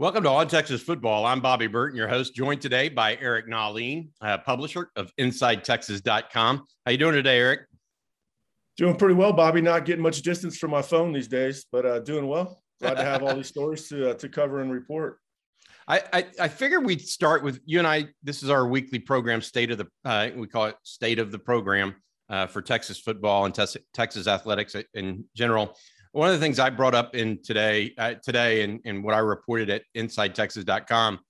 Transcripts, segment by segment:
Welcome to On Texas Football. I'm Bobby Burton, your host, joined today by Eric Nahlin, uh, publisher of InsideTexas.com. How you doing today, Eric? Doing pretty well, Bobby. Not getting much distance from my phone these days, but uh, doing well. Glad to have all these stories to uh, to cover and report. I, I, I figured we'd start with you and I. This is our weekly program, state of the uh, we call it state of the program uh, for Texas football and te- Texas athletics in general one of the things I brought up in today, uh, today, and, and what I reported at InsideTexas.com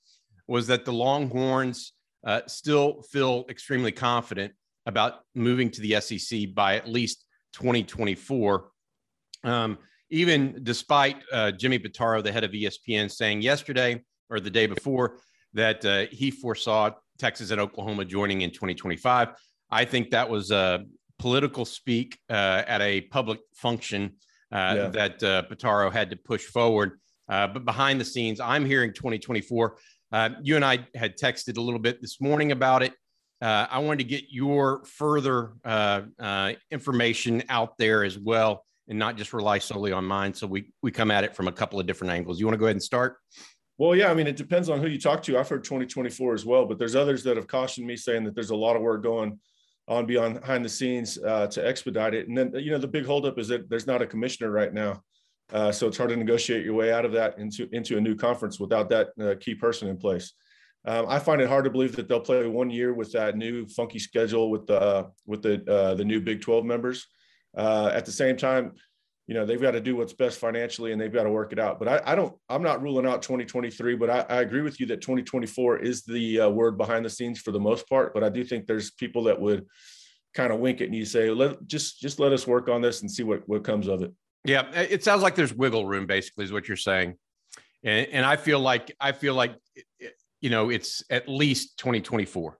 was that the Longhorns uh, still feel extremely confident about moving to the SEC by at least 2024. Um, even despite uh, Jimmy Pitaro, the head of ESPN, saying yesterday or the day before that uh, he foresaw Texas and Oklahoma joining in 2025. I think that was a political speak uh, at a public function yeah. that uh, Pitaro had to push forward. Uh, but behind the scenes, I'm hearing 2024. Uh, you and I had texted a little bit this morning about it. Uh, I wanted to get your further uh, information out there as well, and not just rely solely on mine. So we we come at it from a couple of different angles. You want to go ahead and start? Well, yeah. I mean, it depends on who you talk to. I've heard 2024 as well, but there's others that have cautioned me, saying that there's a lot of work going on beyond behind the scenes uh, to expedite it. And then, you know, the big holdup is that there's not a commissioner right now. Uh, so it's hard to negotiate your way out of that into, into a new conference without that uh, key person in place. Um, I find it hard to believe that they'll play one year with that new funky schedule with the with the uh, the new Big 12 members. Uh, at the same time, you know they've got to do what's best financially and they've got to work it out. But i, I don't i'm not ruling out 2023 but I, I agree with you that 2024 is the uh, word behind the scenes for the most part. But i do think there's people that would kind of wink at and you say let just just let us work on this and see what what comes of it. Yeah it sounds like there's wiggle room basically is what you're saying. And, and i feel like i feel like you know it's at least 2024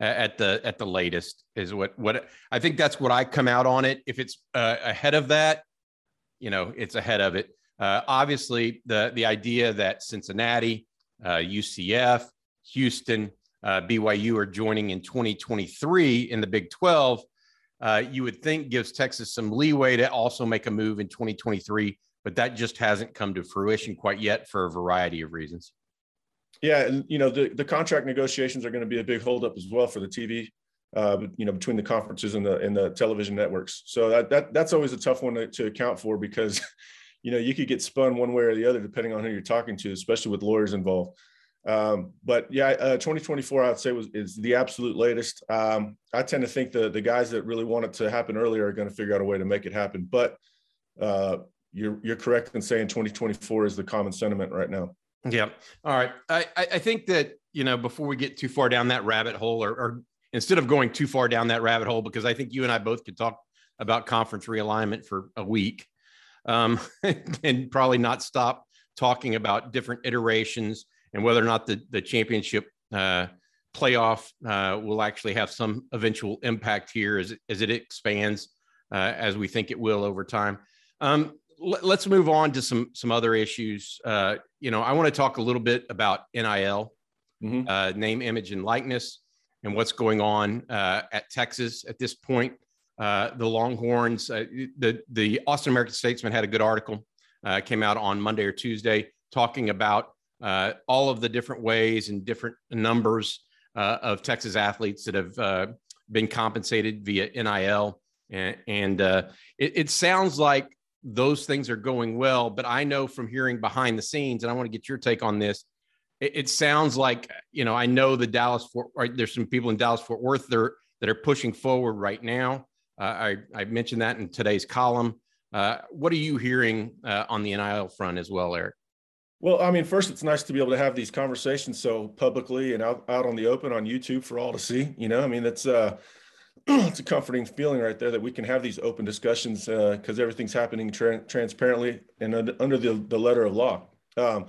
at the at the latest is what what i think that's what i come out on it. If it's uh, ahead of that you know, it's ahead of it. Uh, obviously, the the idea that Cincinnati, uh, UCF, Houston, uh, BYU are joining in 2023 in the Big 12, uh, you would think gives Texas some leeway to also make a move in 2023, but that just hasn't come to fruition quite yet for a variety of reasons. Yeah, and you know the the contract negotiations are going to be a big holdup as well for the TV uh, you know, between the conferences and the and the television networks. So that, that that's always a tough one to, to account for because, you know, you could get spun one way or the other depending on who you're talking to, especially with lawyers involved. Um, but yeah, uh, 2024, I'd say was is the absolute latest. Um, I tend to think the the guys that really want it to happen earlier are going to figure out a way to make it happen. But uh, you're you're correct in saying 2024 is the common sentiment right now. Yeah. All right. I I think that you know before we get too far down that rabbit hole or, or instead of going too far down that rabbit hole, because I think you and I both could talk about conference realignment for a week um, and probably not stop talking about different iterations and whether or not the, the championship uh, playoff uh, will actually have some eventual impact here as, as it expands, uh, as we think it will over time. Um, let, us move on to some some other issues. Uh, you know, I want to talk a little bit about NIL, mm-hmm. Uh, name, image, and likeness and what's going on uh, at Texas at this point. Uh, the Longhorns, uh, the the Austin American Statesman had a good article uh, came out on Monday or Tuesday talking about uh, all of the different ways and different numbers of Texas athletes that have been compensated via NIL, and, and it, it sounds like those things are going well. But I know from hearing behind the scenes, and I want to get your take on this it, it sounds like you know I know the Dallas Fort. Right, there's some people in Dallas Fort Worth there that are pushing forward right now. Uh, I I mentioned that in today's column. Uh, what are you hearing uh, on the NIL front as well, Eric? Well, I mean, first, it's nice to be able to have these conversations so publicly and out, out on the open on YouTube for all to see. You know, I mean, that's uh, it's a comforting feeling right there that we can have these open discussions because uh, everything's happening tra- transparently and under the, the letter of law. Um,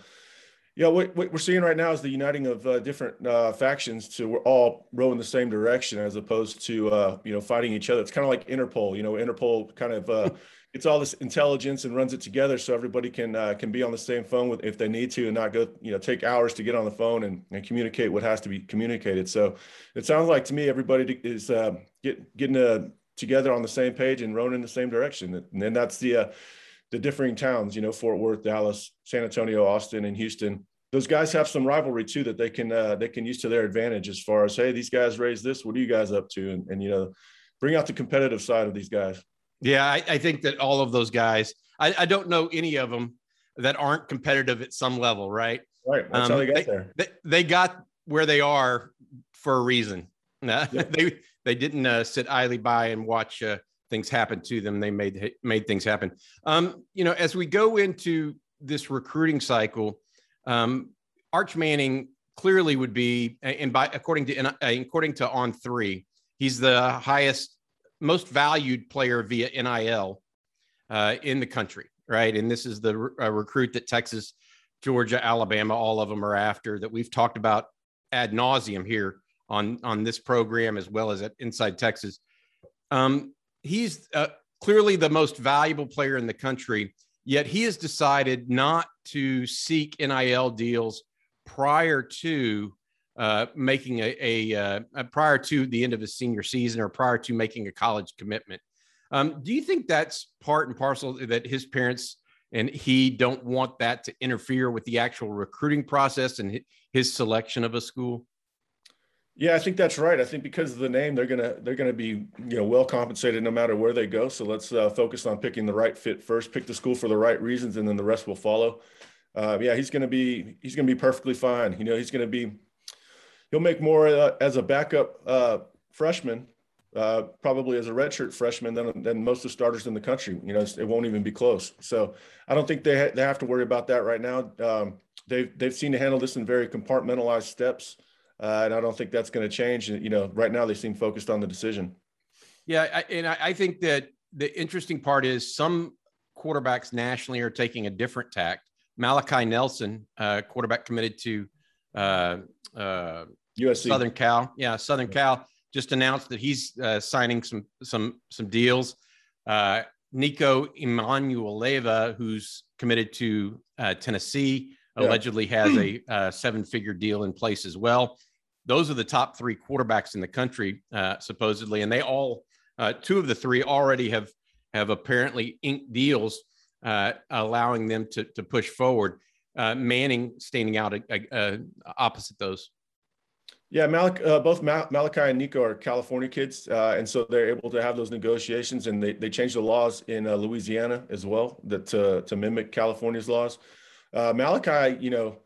yeah, what, what, we're seeing right now is the uniting of uh, different uh, factions to we're all rowing in the same direction as opposed to uh, you know fighting each other. It's kind of like Interpol. You know, Interpol kind of uh, gets all this intelligence and runs it together so everybody can uh, can be on the same phone with if they need to and not go you know take hours to get on the phone and, and communicate what has to be communicated. So it sounds like to me everybody is uh, get, getting together on the same page and rowing in the same direction. And then that's the the differing towns. You know, Fort Worth, Dallas, San Antonio, Austin, and Houston those guys have some rivalry too that they can uh, they can use to their advantage as far as hey these guys raised this what are you guys up to? And, and you know bring out the competitive side of these guys. Yeah I, I think that all of those guys I, I, don't know any of them that aren't competitive at some level right? Right that's um, how they got they, there. they, they, got where they are for a reason. Yep. they they didn't uh, sit idly by and watch uh, things happen to them. They made made things happen. Um, you know as we go into this recruiting cycle um, Arch Manning clearly would be, and by according to uh, according to On Three, he's the highest, most valued player via NIL uh, in the country, right? And this is the recruit that Texas, Georgia, Alabama, all of them are after that we've talked about ad nauseum here on on this program as well as at Inside Texas. Um, he's uh, clearly the most valuable player in the country Yet he has decided not to seek NIL deals prior to uh, making a, a, uh, a, prior to the end of his senior season or prior to making a college commitment. Um, do you think that's part and parcel that his parents and he don't want that to interfere with the actual recruiting process and his selection of a school? Yeah, I think that's right. I think because of the name, they're gonna they're gonna be you know well compensated no matter where they go. So let's uh, focus on picking the right fit first. Pick the school for the right reasons, and then the rest will follow. Uh, yeah, he's gonna be he's gonna be perfectly fine. You know, he's gonna be he'll make more uh, as a backup uh, freshman, uh, probably as a redshirt freshman than than most of the starters in the country. You know, it won't even be close. So I don't think they ha- they have to worry about that right now. Um, they've they've seen to handle this in very compartmentalized steps. Uh, and I don't think that's going to change. You know, right now they seem focused on the decision. Yeah, I, and I, I think that the interesting part is some quarterbacks nationally are taking a different tact. Malachi Nelson, uh, quarterback committed to uh, uh, USC, Southern Cal, yeah, Southern Cal, just announced that he's uh, signing some some some deals. Uh, Nico Leva, who's committed to uh, Tennessee, yeah. allegedly has a uh, seven-figure deal in place as well those are the top three quarterbacks in the country, uh, supposedly, and they all uh, two of the three already have have apparently inked deals uh, allowing them to to push forward. Uh, Manning standing out uh, opposite those. Yeah, Malik, uh, both Malachi and Nico are California kids, and so they're able to have those negotiations. And they, they changed the laws in Louisiana as well that to, to mimic California's laws. Malachi, you know,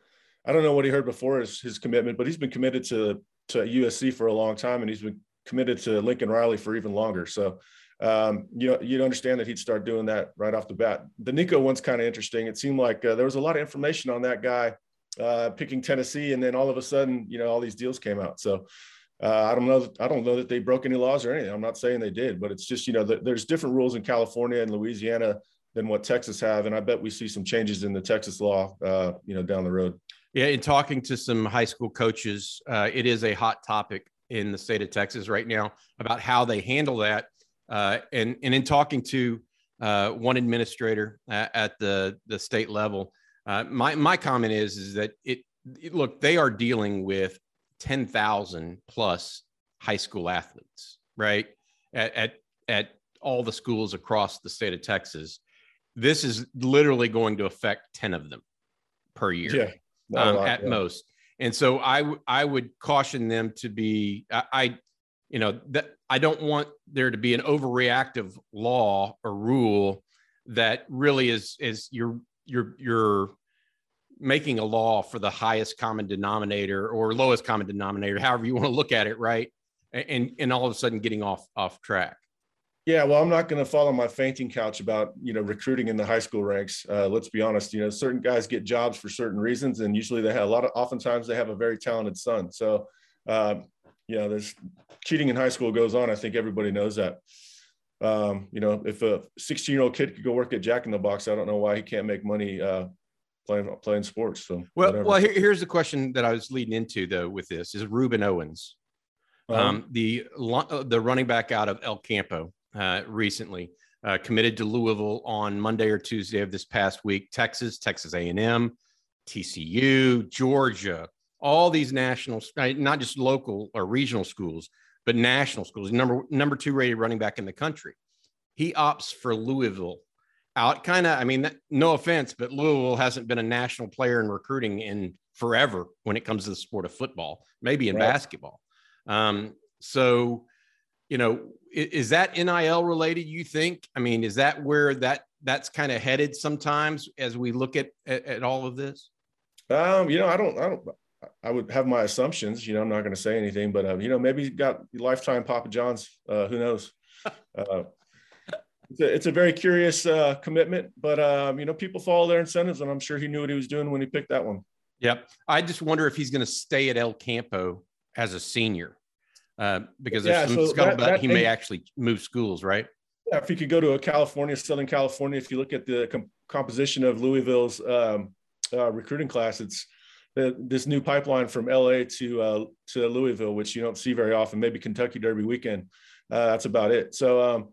I don't know what he heard before his, his commitment, but he's been committed to to USC for a long time, and he's been committed to Lincoln Riley for even longer. So, um, you know, you'd understand that he'd start doing that right off the bat. The Nico one's kind of interesting. It seemed like uh, there was a lot of information on that guy uh, picking Tennessee, and then all of a sudden, you know, all these deals came out. So. Uh, I don't know. I don't know that they broke any laws or anything. I'm not saying they did, but it's just you know the, there's different rules in California and Louisiana than what Texas have, and I bet we see some changes in the Texas law, uh, you know, down the road. Yeah, in talking to some high school coaches, uh, it is a hot topic in the state of Texas right now about how they handle that. Uh, and and in talking to uh, one administrator at, at, the the state level, uh, my my comment is is that it, it look they are dealing with ten thousand plus high school athletes, right? At, at at all the schools across the state of Texas. This is literally going to affect ten of them per year. Yeah um, lot, at yeah. most. And so I, w- I would caution them to be, I, I, you know, that I don't want there to be an overreactive law or rule that really is, is you're, you're, you're making a law for the highest common denominator or lowest common denominator, however you want to look at it. Right. And, and all of a sudden getting off, off track. Yeah, well, I'm not going to fall on my fainting couch about you know recruiting in the high school ranks. Uh, let's be honest. You know, certain guys get jobs for certain reasons, and usually they have a lot of. Oftentimes, they have a very talented son. So, uh, you know, there's cheating in high school goes on. I think everybody knows that. Um, you know, if a 16 year old kid could go work at Jack in the Box, I don't know why he can't make money uh, playing playing sports. So well, whatever. well, here, here's the question that I was leading into though with this is Rueben Owens, um, um, the uh, the running back out of El Campo recently uh, committed to Louisville on Monday or Tuesday of this past week. Texas, Texas A&M, TCU, Georgia, all these national, not just local or regional schools, but national schools. Number number two rated running back in the country. He opts for Louisville. Out kind of, I mean, no offense, but Louisville hasn't been a national player in recruiting in forever when it comes to the sport of football, maybe in right. basketball. Um, so, you know, is, that NIL related? You think? I mean, is that where that that's kind of headed sometimes as we look at, at, at all of this? Um, you know, I don't, I don't, I would have my assumptions. You know, I'm not going to say anything, but uh, you know, maybe got lifetime Papa John's. Uh, who knows? Uh, it's, a, it's, a, very curious uh, commitment, but um, you know, people follow their incentives, and I'm sure he knew what he was doing when he picked that one. Yep. I just wonder if he's going to stay at El Campo as a senior, uh, because there's yeah, some so scuttlebutt that, he may actually move schools, right? Yeah, if he could go to a California, Southern California, if you look at the com- composition of Louisville's um, uh, recruiting class, it's the, this new pipeline from LA to uh, to Louisville, which you don't see very often. Maybe Kentucky Derby weekend. Uh, that's about it. So um,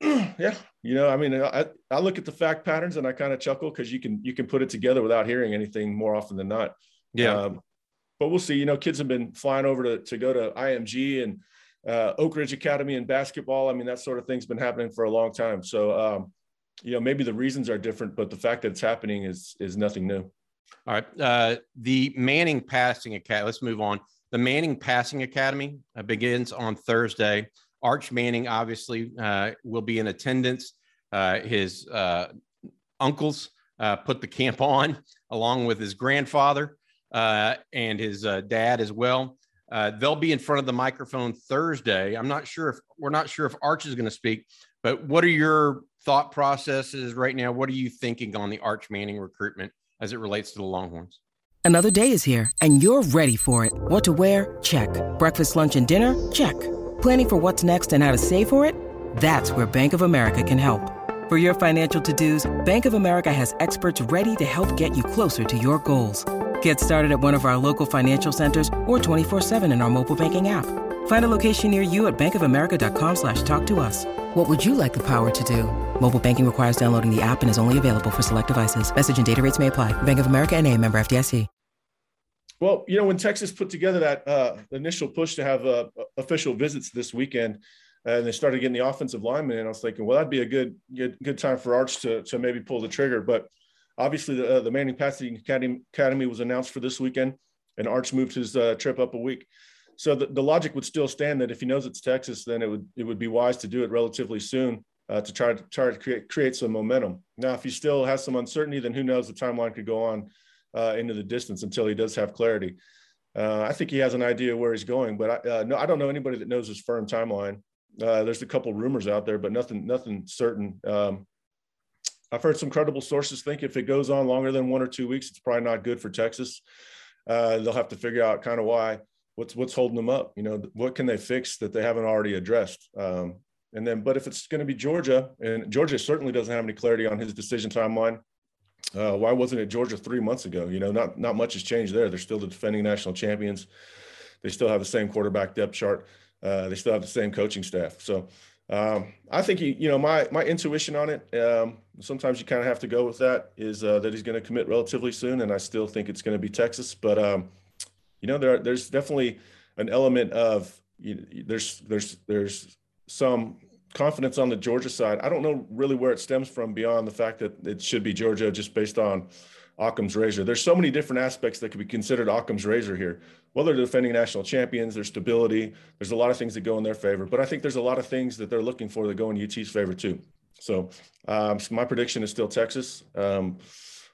yeah, you know, I mean, I, I look at the fact patterns and I kind of chuckle because you can you can put it together without hearing anything more often than not. Yeah. Um, but we'll see. You know, kids have been flying over to to go to IMG and uh, Oak Ridge Academy in basketball. I mean, that sort of thing's been happening for a long time. So um, you know, maybe the reasons are different, but the fact that it's happening is is nothing new. All right. Uh, the Manning Passing Academy. Let's move on. The Manning Passing Academy uh, begins on Thursday. Arch Manning obviously uh, will be in attendance. Uh, his uh, uncles uh, put the camp on, along with his grandfather Uh, and his uh, dad as well. Uh, they'll be in front of the microphone Thursday. I'm not sure if we're not sure if Arch is going to speak, but what are your thought processes right now? What are you thinking on the Arch Manning recruitment? as it relates to the Longhorns. Another day is here, and you're ready for it. What to wear? Check. Breakfast, lunch, and dinner? Check. Planning for what's next and how to save for it? That's where Bank of America can help. For your financial to-dos, Bank of America has experts ready to help get you closer to your goals. Get started at one of our local financial centers or 24-7 in our mobile banking app. Find a location near you at bankofamerica.com slash talk to us. What would you like the power to do? Mobile banking requires downloading the app and is only available for select devices. Message and data rates may apply. Bank of America and a member FDIC. Well, you know, when Texas put together that uh, initial push to have uh, official visits this weekend, and they started getting the offensive linemen in, I was thinking, well, that'd be a good good, good time for Arch to, to maybe pull the trigger. But obviously, the, uh, the Manning Passing Academy, Academy was announced for this weekend, and Arch moved his uh, trip up a week so the, the logic would still stand that if he knows it's Texas, then it would it would be wise to do it relatively soon uh, to try to try to create create some momentum. Now, if he still has some uncertainty, then who knows? The timeline could go on uh, into the distance until he does have clarity. Uh, I think he has an idea where he's going, but I, uh, no, I don't know anybody that knows his firm timeline. There's a couple rumors out there, but nothing nothing certain. Um, I've heard some credible sources think if it goes on longer than one or two weeks, it's probably not good for Texas. Uh, they'll have to figure out kind of why what's what's holding them up you know what can they fix that they haven't already addressed? Um, and then but if it's going to be georgia and georgia certainly doesn't have any clarity on his decision timeline uh, why wasn't it georgia three months ago? You know not not much has changed there. They're still the defending national champions. They still have the same quarterback depth chart. Uh, they still have the same coaching staff. So um, I think he, you know, my my intuition on it. Um, sometimes you kind of have to go with that. Is uh, that he's going to commit relatively soon, and I still think it's going to be Texas. But um, you know, there there's definitely an element of you, there's there's there's some confidence on the Georgia side. I don't know really where it stems from beyond the fact that it should be Georgia just based on Occam's razor. There's so many different aspects that could be considered Occam's razor here. Well, they're defending national champions, there's stability, there's a lot of things that go in their favor, but I think there's a lot of things that they're looking for that go in UT's favor too. So, um, so my prediction is still Texas, um,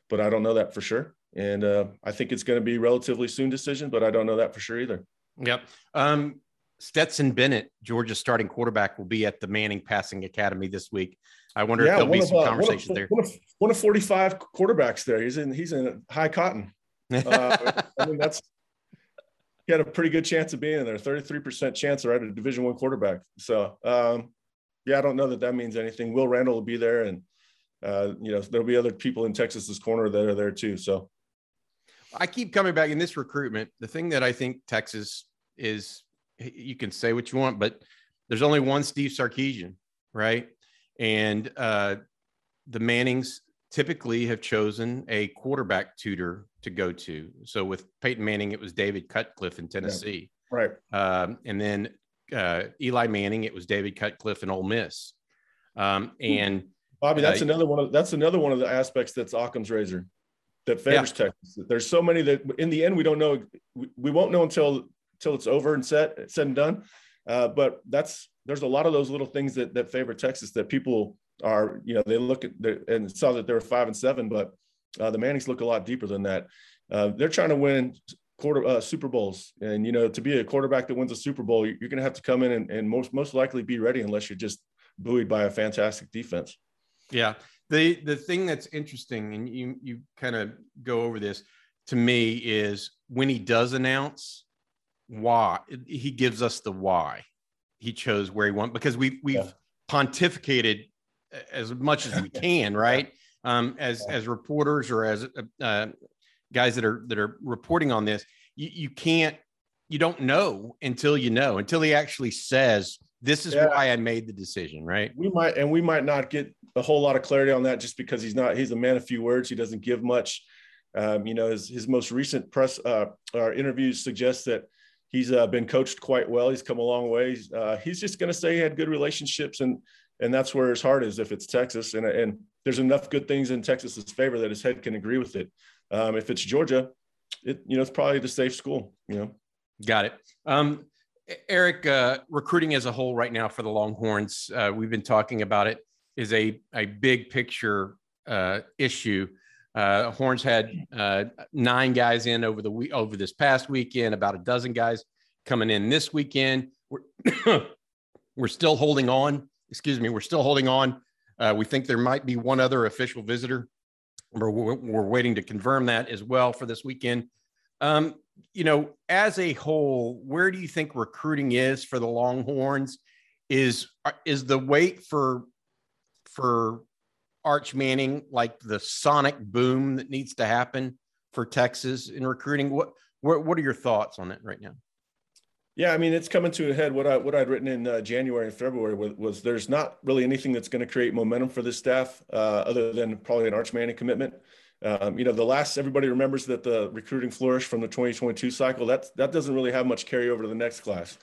but I don't know that for sure. And uh, I think it's going to be relatively soon decision, but I don't know that for sure either. Yep. Um, Stetson Bennett, Georgia's starting quarterback, will be at the Manning Passing Academy this week. I wonder yeah, if there'll be some uh, conversations one of, there. One of, one of 45 quarterbacks there. He's in he's in high cotton. Uh, I mean that's he had a pretty good chance of being in there. Thirty three percent chance right a Division One quarterback. So um, yeah, I don't know that that means anything. Will Randall will be there, and uh, you know there'll be other people in Texas's corner that are there too. So I keep coming back in this recruitment. The thing that I think Texas is, you can say what you want, but there's only one Steve Sarkisian, right? And uh, the Mannings typically have chosen a quarterback tutor to go to. So with Peyton Manning, it was David Cutcliffe in Tennessee. Yeah, right. Um, and then uh, Eli Manning, it was David Cutcliffe in Ole Miss. Um, and Bobby, that's uh, another one of that's another one of the aspects that's Occam's razor that favors yeah. Texas. There's so many that in the end we don't know. We, we won't know until until it's over and set said and done. Uh, but that's there's a lot of those little things that that favor Texas that people are you know they look at and saw that they were five and seven, but uh, the Mannings look a lot deeper than that. Uh, they're trying to win quarter uh, Super Bowls, and you know to be a quarterback that wins a Super Bowl, you're going to have to come in and, and most most likely be ready unless you're just buoyed by a fantastic defense. Yeah, the the thing that's interesting, and you you kind of go over this to me is when he does announce why he gives us the why he chose where he went because we we've yeah. pontificated as much as we can, right? Um, as as reporters or as uh, uh, guys that are that are reporting on this, you, you can't you don't know until you know until he actually says this is yeah. why I made the decision, right? We might and we might not get a whole lot of clarity on that just because he's not he's a man of few words. He doesn't give much. Um, you know, his his most recent press uh, uh interviews suggest that he's uh, been coached quite well. He's come a long way. Uh, he's just going to say he had good relationships, and and that's where his heart is. If it's Texas, and and there's enough good things in Texas's favor that his head can agree with it. Um, if it's Georgia, it you know it's probably the safe school. You know, got it. Um, Eric, uh, recruiting as a whole right now for the Longhorns, uh, we've been talking about it, is a a big picture uh, issue. Uh, Horns had uh, nine guys in over the week over this past weekend, about a dozen guys coming in this weekend. We're, we're still holding on. Excuse me, we're still holding on. Uh, we think there might be one other official visitor. We're, we're waiting to confirm that as well for this weekend. Um, you know, as a whole, where do you think recruiting is for the Longhorns? Is is the wait for for Arch Manning like the sonic boom that needs to happen for Texas in recruiting? What what, what are your thoughts on that right now? Yeah, I mean it's coming to a head. What I what I'd written in uh, January and February was, was, there's not really anything that's going to create momentum for this staff uh, other than probably an Arch Manning commitment. Um, you know, the last everybody remembers that the recruiting flourish from the 2022 cycle. That that doesn't really have much carryover to the next class,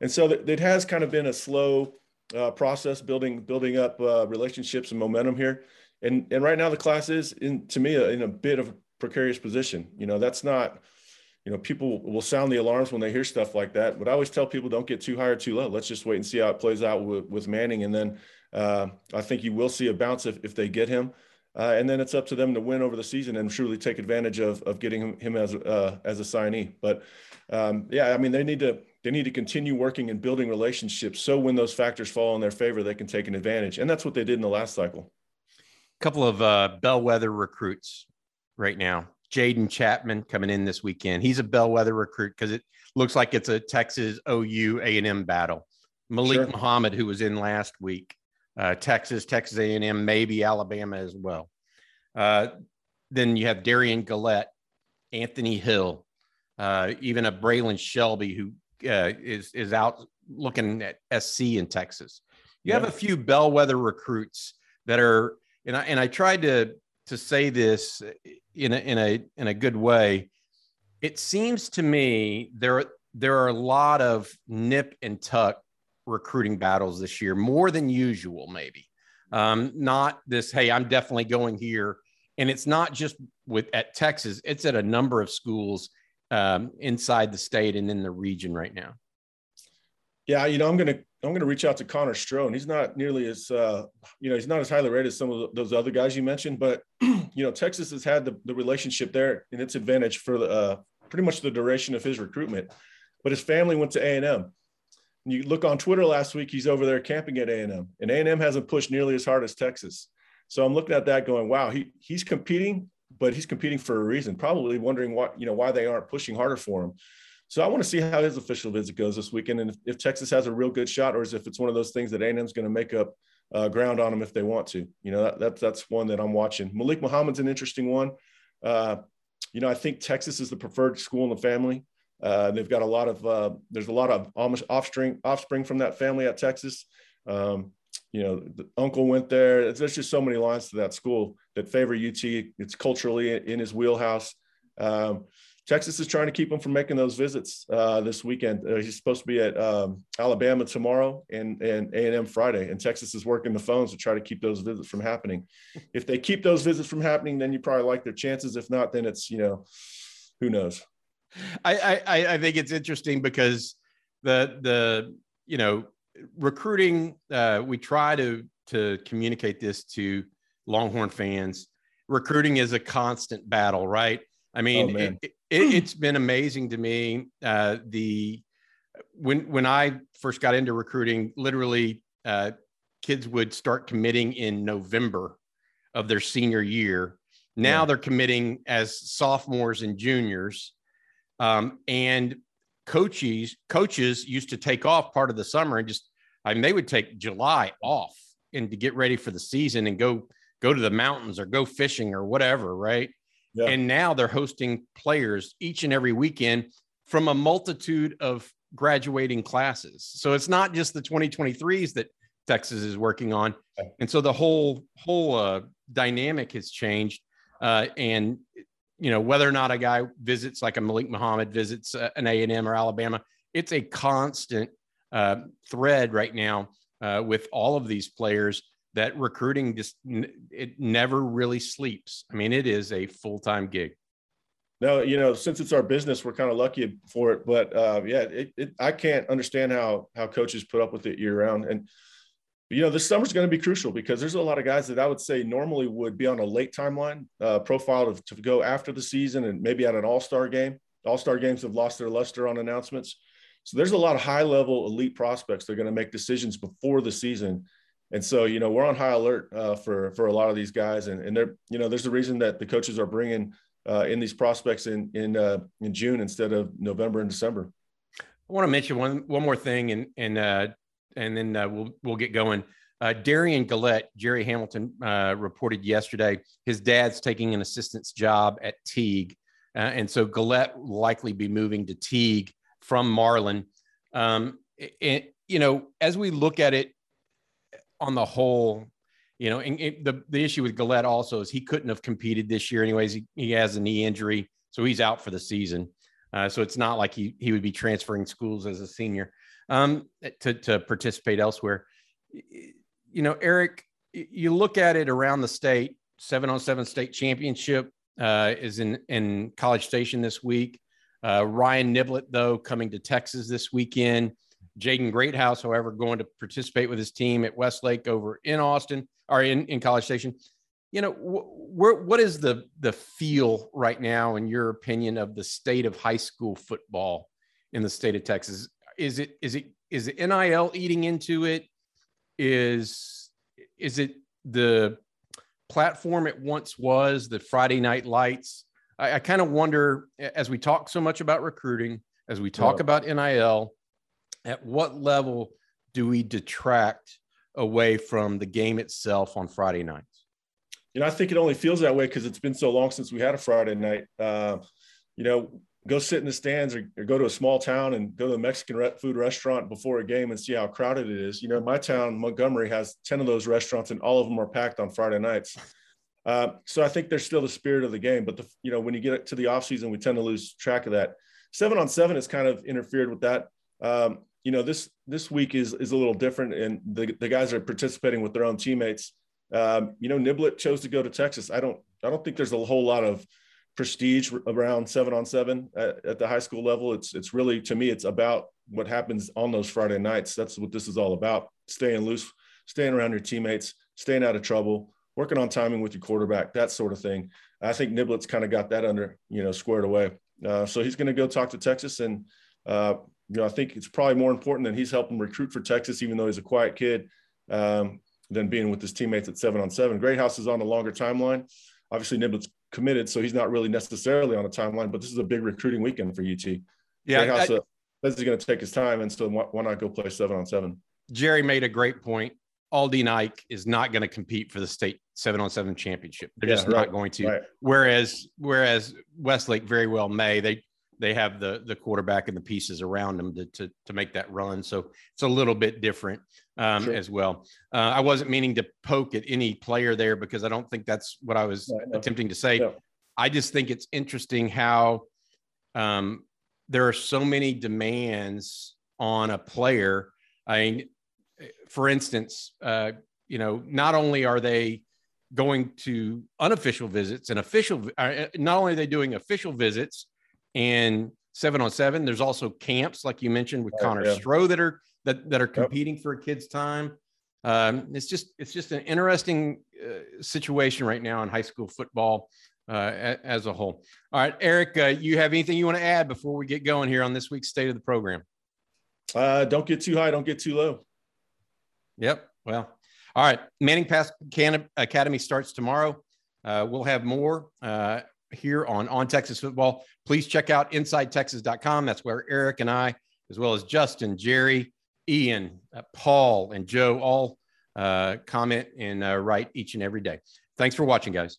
and so th- it has kind of been a slow uh, process building building up uh, relationships and momentum here. And and right now the class is in to me in a bit of a precarious position. You know, that's not. You know, people will sound the alarms when they hear stuff like that. But I always tell people, don't get too high or too low. Let's just wait and see how it plays out with, with Manning, and then uh, I think you will see a bounce if, if they get him. Uh, and then it's up to them to win over the season and truly take advantage of, of getting him, him as uh, as a signee. But um, yeah, I mean they need to they need to continue working and building relationships so when those factors fall in their favor, they can take an advantage. And that's what they did in the last cycle. A couple of uh, bellwether recruits right now. Jaden Chapman coming in this weekend. He's a bellwether recruit because it looks like it's a Texas OU A&M battle. Malik sure. Muhammad, who was in last week, uh, Texas, Texas A&M, maybe Alabama as well. Uh, then you have Darian Gullette, Anthony Hill, uh, even a Braylon Shelby who uh, is is out looking at SC in Texas. You yeah. have a few bellwether recruits that are, and I and I tried to to say this in a in a in a good way. It seems to me there there are a lot of nip and tuck recruiting battles this year, more than usual, maybe. Um, not this, hey, I'm definitely going here. And it's not just with at Texas, it's at a number of schools um, inside the state and in the region right now? Yeah, you know, I'm gonna I'm gonna reach out to Connor Stroh, and he's not nearly as uh, you know he's not as highly rated as some of those other guys you mentioned, but you know Texas has had the, the relationship there in its advantage for the, uh, pretty much the duration of his recruitment. But his family went to A and M. You look on Twitter last week; he's over there camping at A and M, and A and M hasn't pushed nearly as hard as Texas. So I'm looking at that, going, "Wow, he he's competing but he's competing for a reason. Probably wondering why you know why they aren't pushing harder for him. So I want to see how his official visit goes this weekend, and if, if Texas has a real good shot, or if it's one of those things that A&M's going to make up uh, ground on them if they want to. You know, that, that, that's one that I'm watching. Malik Muhammad's an interesting one. Uh, you know, I think Texas is the preferred school in the family. Uh, they've got a lot of uh, there's a lot of almost offspring offspring from that family at Texas. Um, you know, the uncle went there. There's just so many lines to that school that favor UT. It's culturally in his wheelhouse. Um, Texas is trying to keep him from making those visits uh, this weekend. Uh, he's supposed to be at um, Alabama tomorrow and and A and M Friday, and Texas is working the phones to try to keep those visits from happening. If they keep those visits from happening, then you probably like their chances. If not, then it's you know, who knows. I I, I think it's interesting because the the you know recruiting uh, we try to to communicate this to Longhorn fans. Recruiting is a constant battle, right? I mean, oh, it, it, has been amazing to me. Uh, the when when I first got into recruiting, literally, uh, kids would start committing in November of their senior year. Now yeah. they're committing as sophomores and juniors, um, and coaches coaches used to take off part of the summer and just I mean they would take July off and to get ready for the season and go go to the mountains or go fishing or whatever, right? Yeah. And now they're hosting players each and every weekend from a multitude of graduating classes. So it's not just the 2023s that Texas is working on. And so the whole whole uh, dynamic has changed. Uh, and you know whether or not a guy visits like a Malik Muhammad visits uh, an A and M or Alabama, it's a constant uh, thread right now uh, with all of these players that recruiting just it never really sleeps. I mean, it is a full time gig. No, you know, since it's our business, we're kind of lucky for it. But uh, yeah, it, it, I can't understand how how coaches put up with it year round. And you know, this summer's going to be crucial because there's a lot of guys that I would say normally would be on a late timeline uh, profile to, to go after the season and maybe at an All Star game. All Star games have lost their luster on announcements. So there's a lot of high level elite prospects. They're going to make decisions before the season and so, you know, we're on high alert uh, for for a lot of these guys, and and they're, you know, there's a reason that the coaches are bringing uh, in these prospects in in uh, in June instead of November and December. I want to mention one one more thing, and and uh, and then uh, we'll we'll get going. Uh, Darian Gullette, Gerry Hamilton uh, reported yesterday, his dad's taking an assistant's job at Teague, uh, and so Gullette will likely be moving to Teague from Marlin. Um, and, you know, as we look at it, on the whole, you know, and it, the the issue with Gullette also is he couldn't have competed this year anyways. He, he has a knee injury, so he's out for the season. Uh, so it's not like he he would be transferring schools as a senior um, to to participate elsewhere. You know, Eric, you look at it around the state. Seven on seven state championship uh, is in in College Station this week. Uh, Ryan Niblett, though, coming to Texas this weekend. Jaden Greathouse, however, going to participate with his team at Westlake over in Austin or in, in College Station. You know, wh- what is the the feel right now, in your opinion, of the state of high school football in the state of Texas? Is it is it is it NIL eating into it? Is is it the platform it once was, the Friday Night Lights? I, I kind of wonder as we talk so much about recruiting, as we talk yeah. about NIL, at what level do we detract away from the game itself on Friday nights? You know, I think it only feels that way because it's been so long since we had a Friday night. Uh, you know, go sit in the stands or, or, go to a small town and go to a Mexican re- food restaurant before a game and see how crowded it is. You know, my town, Montgomery, has 10 of those restaurants and all of them are packed on Friday nights. Uh, so I think there's still the spirit of the game. But, the, you know, when you get to the offseason, we tend to lose track of that. Seven on seven has kind of interfered with that. Um, you know this this week is is a little different, and the the guys are participating with their own teammates. Um, you know, Niblett chose to go to Texas. I don't I don't think there's a whole lot of prestige around seven on seven at, at, the high school level. It's it's really to me it's about what happens on those Friday nights. That's what this is all about: staying loose, staying around your teammates, staying out of trouble, working on timing with your quarterback, that sort of thing. I think Niblett's kind of got that under you know squared away. Uh, so he's going to go talk to Texas and. Uh, you know, I think it's probably more important that he's helping recruit for Texas, even though he's a quiet kid, um, than being with his teammates at seven on seven. Greathouse is on a longer timeline. Obviously, Niblett's committed, so he's not really necessarily on a timeline, but this is a big recruiting weekend for UT. Yeah, Greathouse, this is going to take his time, and so why, why not go play seven on seven? Gerry made a great point. Aldine Ike is not going to compete for the state seven on seven championship. They're Yeah, just right, not going to. right. Whereas whereas Westlake very well may. They they have the the quarterback and the pieces around them to to, to make that run. So it's a little bit different um, Sure. as well. Uh, I wasn't meaning to poke at any player there because I don't think that's what I was Right, no. attempting to say. No. I just think it's interesting how um, there are so many demands on a player. I mean, for instance, uh, you know, not only are they going to unofficial visits and official, uh, not only are they doing official visits and seven on seven, there's also camps, like you mentioned with Right, Connor yeah. Stroh that are that that are competing for a kid's time. Um, it's just it's just an interesting uh, situation right now in high school football uh, a- as a whole. All right, Eric, uh, you have anything you want to add before we get going here on this week's state of the program? Uh, don't get too high, don't get too low. Yep. Well, all right. Manning Pass Can- Academy starts tomorrow. Uh, we'll have more uh, here on On Texas Football. Please check out InsideTexas.com. That's where Eric and I, as well as Justin, Gerry, Ian, uh, Paul, and Joe all uh, comment and uh, write each and every day. Thanks for watching, guys.